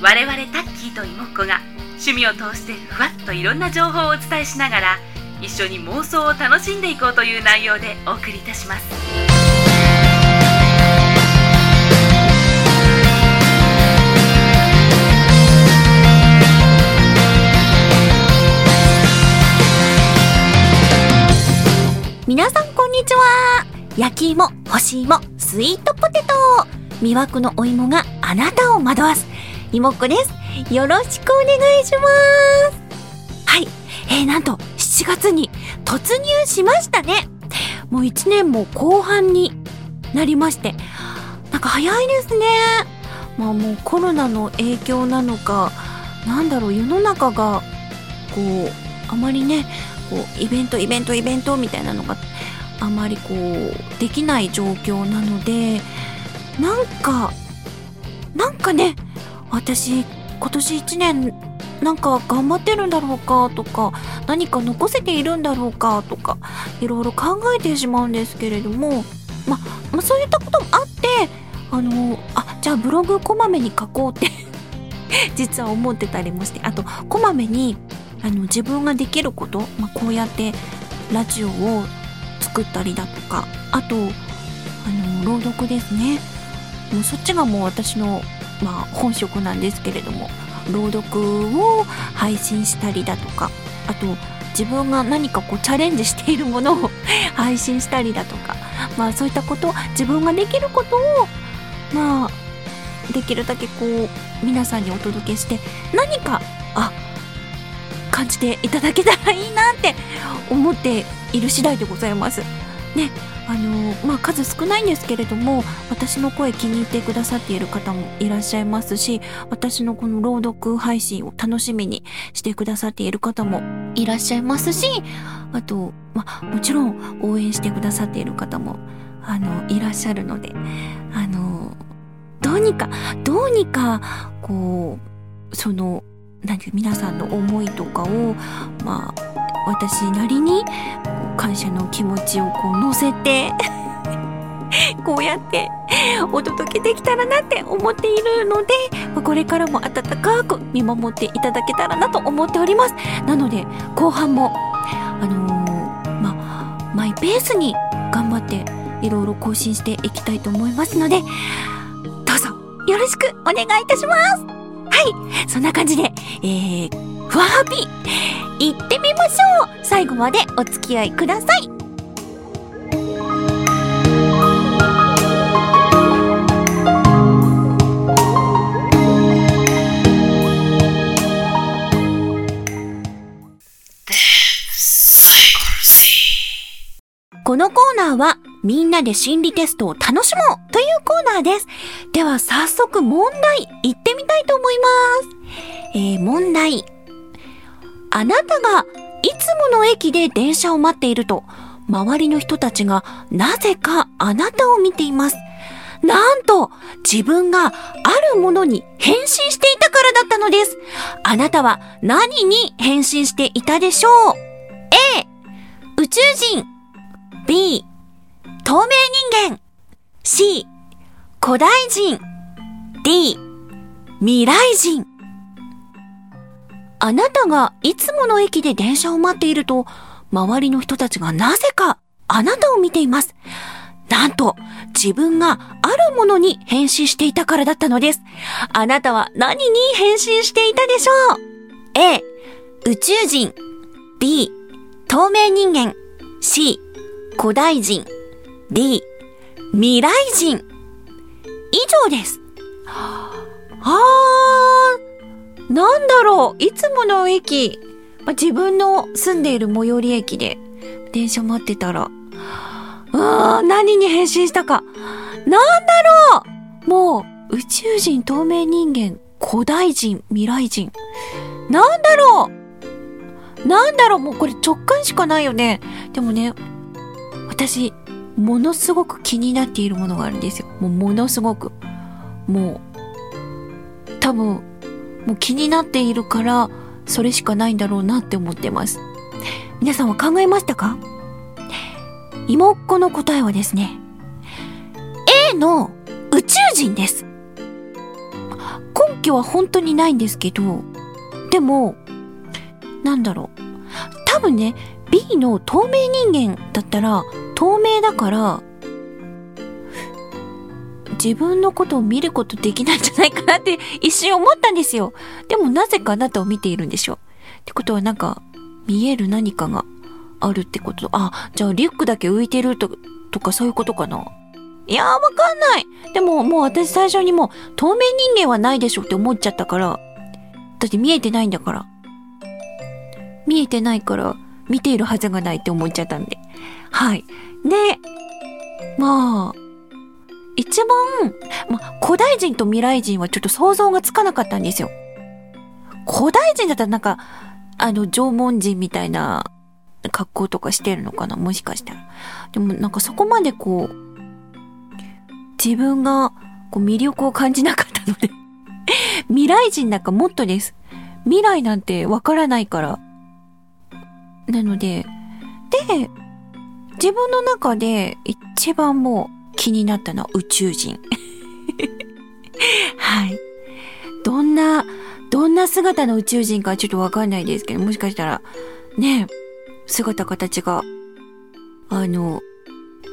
我々タッキーと妹子が趣味を通してふわっといろんな情報をお伝えしながら一緒に妄想を楽しんでいこうという内容でお送りいたします。皆さんこんにちは。焼き芋、干し芋、スイートポテト魅惑のお芋があなたを惑わす。芋っこです。よろしくお願いします。はい、えー、なんと7月に突入しましたね。もう1年も後半になりまして。なんか早いですね。まあもうコロナの影響なのかなんだろう世の中がこうあまりねこうイベントイベントイベントみたいなのがあまりこうできない状況なのでなんかなんかね私今年1年なんか頑張ってるんだろうかとか何か残せているんだろうかとかいろいろ考えてしまうんですけれどもままあそういったこともあってあのあじゃあブログこまめに書こうって 実は思ってたりもしてあとこまめにあの自分ができること、まあ、こうやってラジオを作ったりだとかあとあの朗読ですね。もうそっちがもう私の、まあ、本職なんですけれども朗読を配信したりだとかあと自分が何かこうチャレンジしているものを配信したりだとかまあそういったこと自分ができることをまあできるだけこう皆さんにお届けして何かあ感じていただけたらいいなって思っている次第でございます。ね、あのまあ数少ないんですけれども私の声気に入ってくださっている方もいらっしゃいますし私のこの朗読配信を楽しみにしてくださっている方もいらっしゃいますしあと、まあ、もちろん応援してくださっている方もあのいらっしゃるのであのどうにかどうにかこうその何て皆さんの思いとかをまあ私なりに感謝の気持ちをこう乗せて こうやってお届けできたらなって思っているのでこれからも温かく見守っていただけたらなと思っております。なので後半もあのー、まあマイペースに頑張っていろいろ更新していきたいと思いますのでどうぞよろしくお願いいたします。はい。そんな感じでえー、ふわハピ行ってみましょう最後までお付き合いくださいこのコーナーはみんなで心理テストを楽しもうというコーナーです。では早速問題行ってみたいと思います。えー、問題。あなたがいつもの駅で電車を待っていると、周りの人たちがなぜかあなたを見ています。なんと、自分があるものに変身していたからだったのです。あなたは何に変身していたでしょう ?A、宇宙人。B、透明人間。C、古代人。D、未来人。あなたがいつもの駅で電車を待っていると、周りの人たちがなぜかあなたを見ています。なんと、自分があるものに変身していたからだったのです。あなたは何に変身していたでしょう ?A、宇宙人。B、透明人間。C、古代人。D、未来人。以上です。あー、なんだろう、いつもの駅、ま、自分の住んでいる最寄り駅で電車待ってたら、うーん、何に変身したか。なんだろう？もう、宇宙人、透明人間、古代人、未来人。なんだろう？なんだろう？もうこれ直感しかないよね。でもね、私、ものすごく気になっているものがあるんですよ。もうものすごく。もう、多分、もう気になっているから、それしかないんだろうなって思ってます。皆さんは考えましたか？妹っ子の答えはですね、A の宇宙人です。根気は本当にないんですけど、でも、なんだろう。多分ね、B の透明人間だったら、透明だから、自分のことを見ることできないんじゃないかなって一瞬思ったんですよ。でもなぜかあなたを見ているんでしょう。ってことはなんか、見える何かがあるってこと。あ、じゃあリュックだけ浮いてるととかそういうことかな。いやーわかんない。でももう私最初にもう透明人間はないでしょって思っちゃったから。だって見えてないんだから。見えてないから見ているはずがないって思っちゃったんで。はい。で、まあ、一番、ま、古代人と未来人はちょっと想像がつかなかったんですよ。古代人だったらなんか、あの、縄文人みたいな格好とかしてるのかな？もしかしたら。でもなんかそこまでこう、自分がこう魅力を感じなかったので 未来人なんかもっとです。未来なんてわからないから。なので、で、自分の中で一番もう気になったのは宇宙人。はい。どんな、どんな姿の宇宙人かちょっとわかんないですけど、もしかしたら、ね姿形が、あの、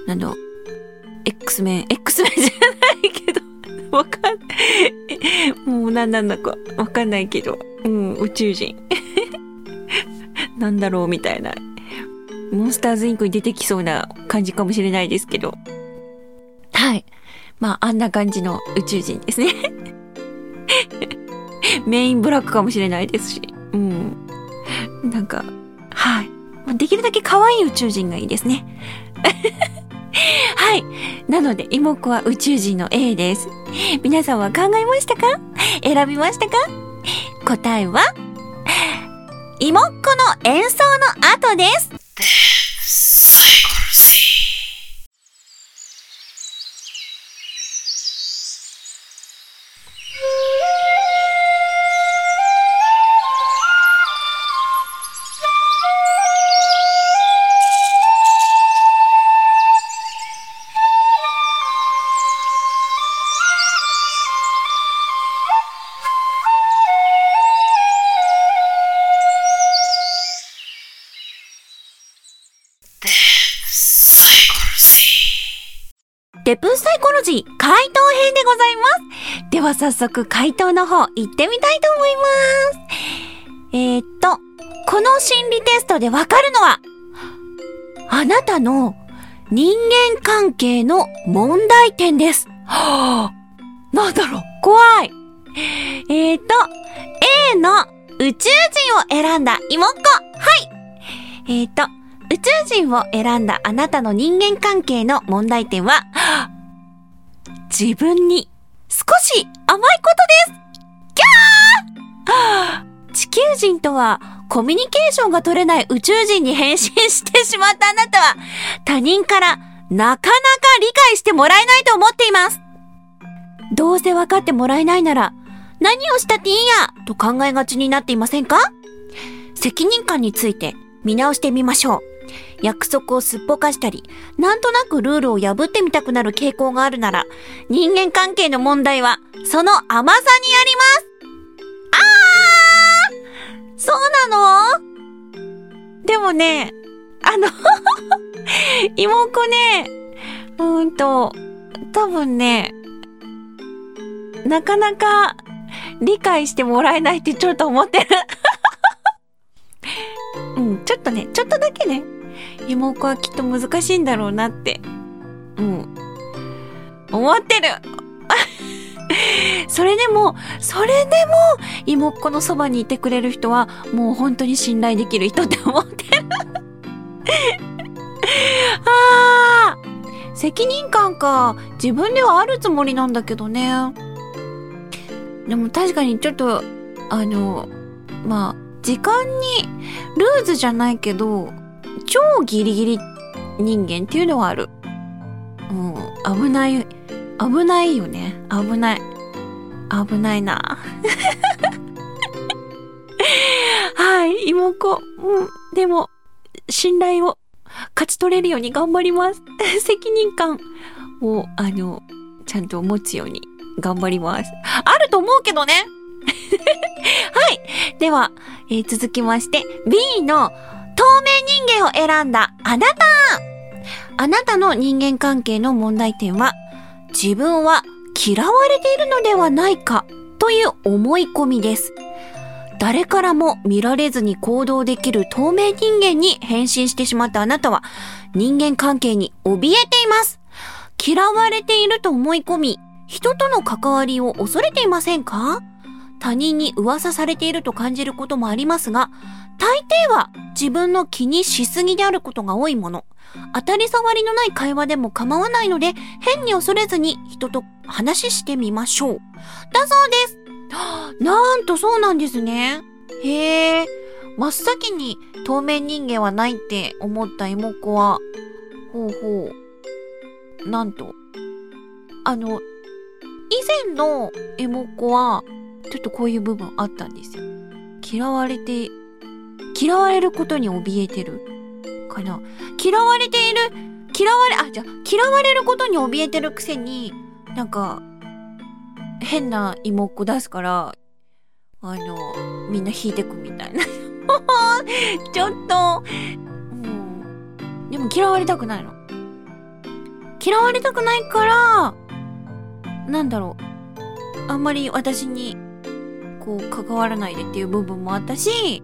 なんだ、X メン、X メンじゃないけど、わかん。もう何なんだかわかんないけど、うん、宇宙人。なんだろうみたいな。モンスターズインクに出てきそうな感じかもしれないですけど。はい。まあ、あんな感じの宇宙人ですね。メインブラックかもしれないですし。うん。なんか、はい。できるだけ可愛い宇宙人がいいですね。はい。なので、妹子は宇宙人の A です。皆さんは考えましたか？選びましたか？答えは、妹子の演奏の後です。デプサイコロジー回答編でございます。では早速回答の方行ってみたいと思います。えー、っと、この心理テストでわかるのは、あなたの人間関係の問題点です。はぁ、なんだろう怖い。えー、っと、A の宇宙人を選んだ妹っ子。はい。えー、っと、宇宙人を選んだあなたの人間関係の問題点は、自分に少し甘いことですキャー 地球人とはコミュニケーションが取れない宇宙人に変身してしまったあなたは他人からなかなか理解してもらえないと思っています。どうせ分かってもらえないなら何をしたっていいやと考えがちになっていませんか？責任感について見直してみましょう。約束をすっぽかしたり、なんとなくルールを破ってみたくなる傾向があるなら、人間関係の問題は、その甘さにあります。あー！そうなの？でもね、あの、妹子ね、うーんと、多分ね、なかなか理解してもらえないってちょっと思ってる。うん、ちょっとね、ちょっとだけね、妹子はきっと難しいんだろうなって、うん、思ってる。それでも、それでも、妹子のそばにいてくれる人は、もう本当に信頼できる人って思ってる。あー、責任感か。自分ではあるつもりなんだけどね。でも確かにちょっと、あの、まあ、時間に、ルーズじゃないけど、超ギリギリ人間っていうのはある。うん、危ない、危ないよね。危ない。危ないな。はい、妹子。うん、でも、信頼を勝ち取れるように頑張ります。責任感を、あの、ちゃんと持つように頑張ります。あると思うけどね。はい。では、えー続きまして、B の透明人間を選んだあなたあなたの人間関係の問題点は、自分は嫌われているのではないかという思い込みです。誰からも見られずに行動できる透明人間に変身してしまったあなたは、人間関係に怯えています。嫌われていると思い込み、人との関わりを恐れていませんか？他人に噂されていると感じることもありますが、大抵は自分の気にしすぎであることが多いもの。当たり障りのない会話でも構わないので、変に恐れずに人と話してみましょう。だそうです。なんとそうなんですね。へえ。真っ先に透明人間はないって思った妹子は、ほうほう。なんと。あの、以前の妹子は、ちょっとこういう部分あったんですよ。嫌われて、嫌われることに怯えてる。かな？嫌われている、嫌われ、あ、じゃ嫌われることに怯えてるくせに、なんか、変な妹っ子出すから、あの、みんな引いてくみたいな。ちょっと、もう。でも嫌われたくないの。嫌われたくないから、なんだろう。あんまり私に、こう、関わらないでっていう部分もあったし、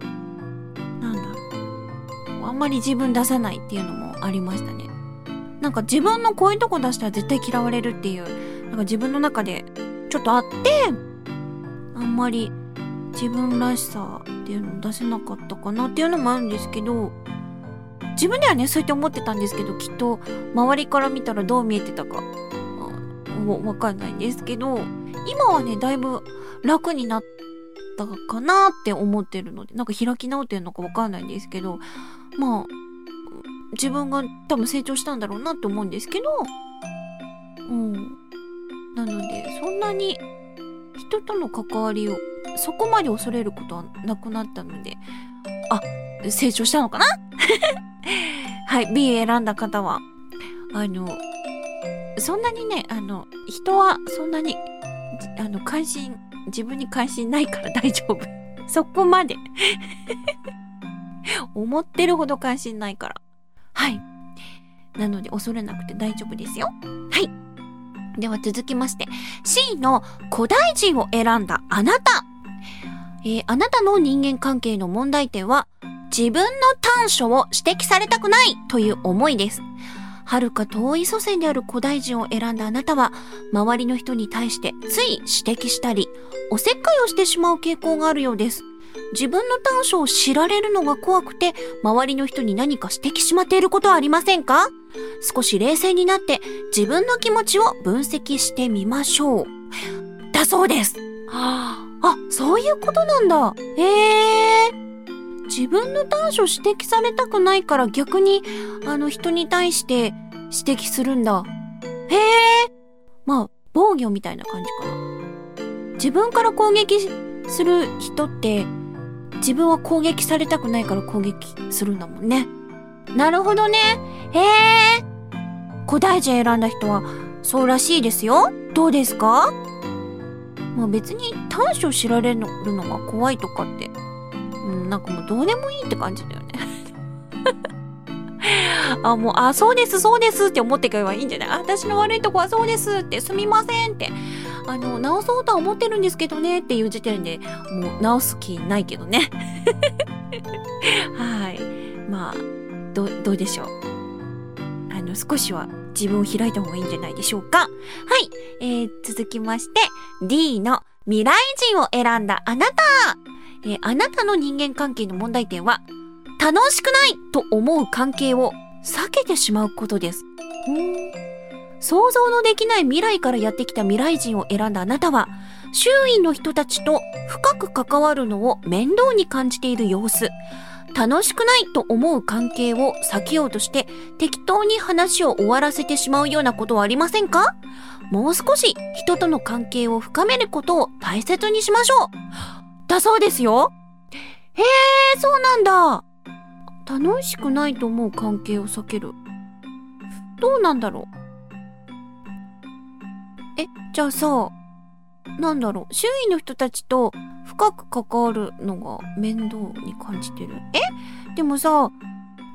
あんまり自分出さないっていうのもありましたね。なんか自分のこういうとこ出したら絶対嫌われるっていう、なんか自分の中でちょっとあって、あんまり自分らしさっていうのを出せなかったかなっていうのもあるんですけど、自分ではね、そうやって思ってたんですけど、きっと周りから見たらどう見えてたか、あわわかんないんですけど、今はね、だいぶ楽になったかなって思ってるので、なんか開き直ってるのかわかんないんですけど、まあ、自分が多分成長したんだろうなって思うんですけど、うん。なので、そんなに人との関わりをそこまで恐れることはなくなったので、あ、成長したのかな？はい、B 選んだ方は、あの、そんなにね、あの、人はそんなに、あの、関心、自分に関心ないから大丈夫。そこまで。思ってるほど関心ないから。はい。なので恐れなくて大丈夫ですよ。はい。では続きまして、C の古代人を選んだあなた。えーあなたの人間関係の問題点は、自分の短所を指摘されたくないという思いです。遥か遠い祖先である古代人を選んだあなたは、周りの人に対してつい指摘したり、おせっかいをしてしまう傾向があるようです。自分の短所を知られるのが怖くて、周りの人に何か指摘しまっていることはありませんか？少し冷静になって自分の気持ちを分析してみましょう。だそうです。あ、そういうことなんだ。へえ。自分の短所指摘されたくないから逆に、あの人に対して指摘するんだ。へえ。まあ、防御みたいな感じかな。自分から攻撃する人って、自分は攻撃されたくないから攻撃するんだもんね。なるほどね。へえ。古代人選んだ人は、そうらしいですよ。どうですか？まあ別に短所知られるのが怖いとかって、なんかもうどうでもいいって感じだよね。あ、もう、あ、そうです、そうですって思ってくればいいんじゃない？私の悪いとこはそうですって、すみませんって。あの、直そうとは思ってるんですけどねっていう時点でもう直す気ないけどね。はい。まあ、ど、どうでしょう？あの、少しは自分を開いた方がいいんじゃないでしょうか。はい。えー、続きまして、D の未来人を選んだあなた。えーあなたの人間関係の問題点は、楽しくないと思う関係を避けてしまうことです。想像のできない未来からやってきた未来人を選んだあなたは、周囲の人たちと深く関わるのを面倒に感じている様子。楽しくないと思う関係を避けようとして適当に話を終わらせてしまうようなことはありませんか？もう少し人との関係を深めることを大切にしましょう。だそうですよ。へえ、そうなんだ。楽しくないと思う関係を避ける。どうなんだろう。え、じゃあさ、なんだろう、周囲の人たちと深く関わるのが面倒に感じてる。えでもさ、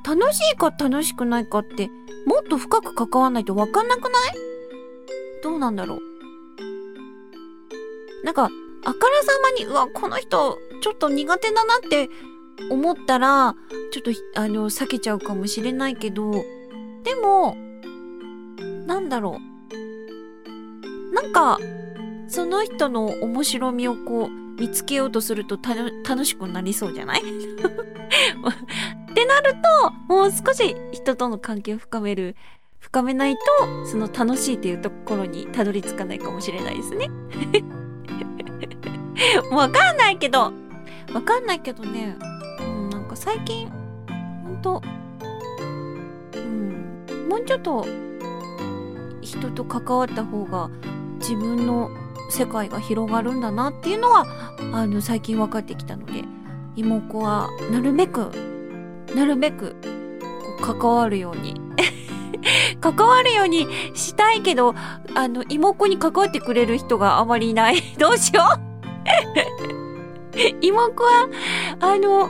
楽しいか楽しくないかって、もっと深く関わんないとわかんなくない？どうなんだろう。なんか、あからさまに、うわ、この人、ちょっと苦手だなって思ったら、ちょっと、あの、避けちゃうかもしれないけど、でも、なんだろう。なんか、その人の面白みをこう、見つけようとすると楽しくなりそうじゃない？ってなると、もう少し人との関係を深める、深めないと、その楽しいっていうところにたどり着かないかもしれないですね。わかんないけど、わかんないけどね、うん、なんか最近、ほんと、うん、もうちょっと、人と関わった方が自分の世界が広がるんだなっていうのは、あの、最近分かってきたので、妹子はなるべく、なるべく、関わるように 関わるようにしたいけど、あの、妹子に関わってくれる人があまりいない。どうしよう。妹子は、あの、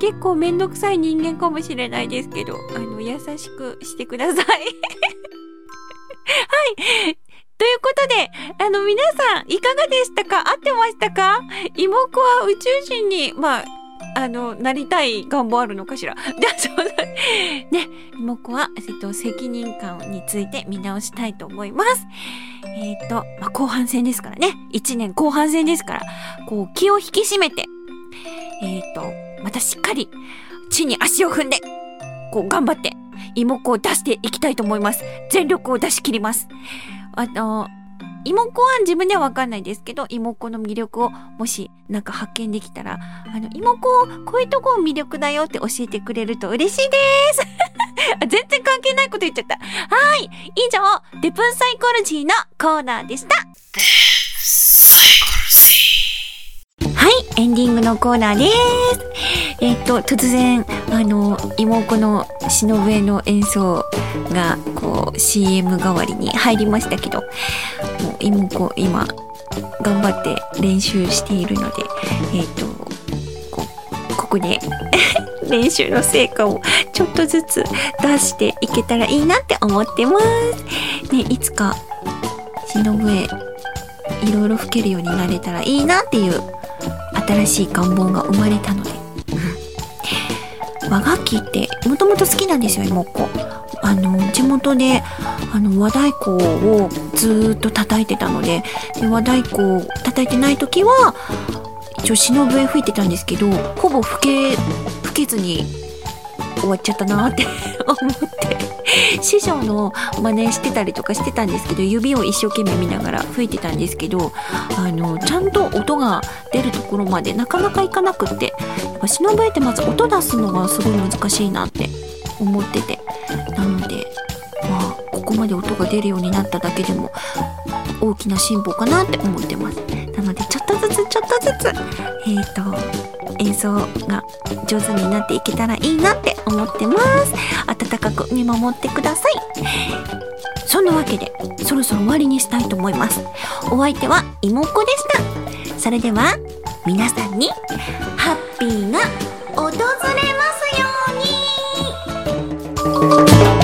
結構めんどくさい人間かもしれないですけど、あの、優しくしてください。はい。ということで、あの、皆さん、いかがでしたか？合ってましたか？妹子は宇宙人に、まあ、あの、なりたい願望あるのかしら？じゃあ、そうだ。ね、妹子は、えっと、責任感について見直したいと思います。えっ、と、まあ、後半戦ですからね。一年後半戦ですから、こう、気を引き締めて、えっ、と、またしっかり、地に足を踏んで、こう、頑張って、妹子を出していきたいと思います。全力を出し切ります。あの、妹子は自分ではわかんないですけど、妹子の魅力をもしなんか発見できたら、あの、妹子、こういうとこ魅力だよって教えてくれると嬉しいです 全然関係ないこと言っちゃった。はい。以上、デプンサイコロジーのコーナーでした。はい、エンディングのコーナーです。えっと、突然、あの、妹の忍えの演奏が、こう、CM 代わりに入りましたけど、もう、今、頑張って練習しているので、えっと、ここで 練習の成果をちょっとずつ出していけたらいいなって思ってます。ね、いつか、忍え、いろいろ吹けるようになれたらいいなっていう新しい願望が生まれたので、和楽器ってもともと好きなんですよ妹。子あの地元であの和太鼓をずっと叩いてたのでで和太鼓を叩いてない時は一応忍笛吹いてたんですけどほぼ吹け吹けずに終わっちゃったなって 思って師匠の真似してたりとかしてたんですけど指を一生懸命見ながら吹いてたんですけどあのちゃんと音が出るところまでなかなかいかなくって忍べってまず音出すのがすごい難しいなって思ってて。なのでまあここまで音が出るようになっただけでも大きな進歩かなって思ってます。なのでちょっとずつちょっとずつえっ、ー、と演奏が上手になっていけたらいいなって思ってます。温かく見守ってください。そんなわけでそろそろ終わりにしたいと思います。お相手は妹子でした。それでは皆さんにハッピーが訪れ。Thank you.